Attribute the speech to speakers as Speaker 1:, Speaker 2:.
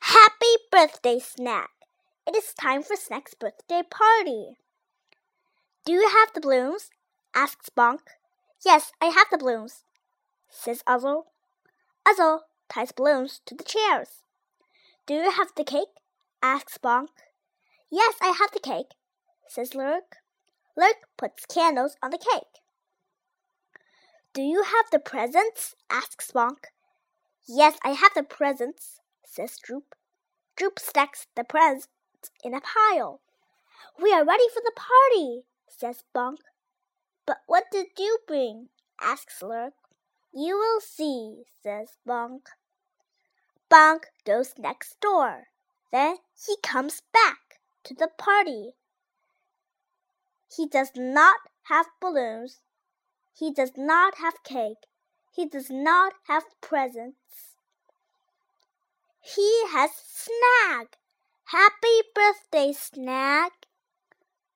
Speaker 1: Happy birthday, Snag! It is time for Snag's birthday party. Do you have the balloons? asks Bonk. Yes, I have the balloons, says Uzzle. Uzzle ties balloons to the chairs. Do you have the cake? asks Bonk. Yes, I have the cake, says Lurk. Lurk puts candles on the cake. Do you have the presents? asks Bonk. Yes, I have the presents, says Droop. Droop stacks the presents in a pile. We are ready for the party, says Bonk. But what did you bring? asks Lurk. You will see, says Bonk. Bonk goes next door. Then he comes back to the party. He does not have balloons. He does not have cake. He does not have presents. He has Snag. Happy birthday, Snag.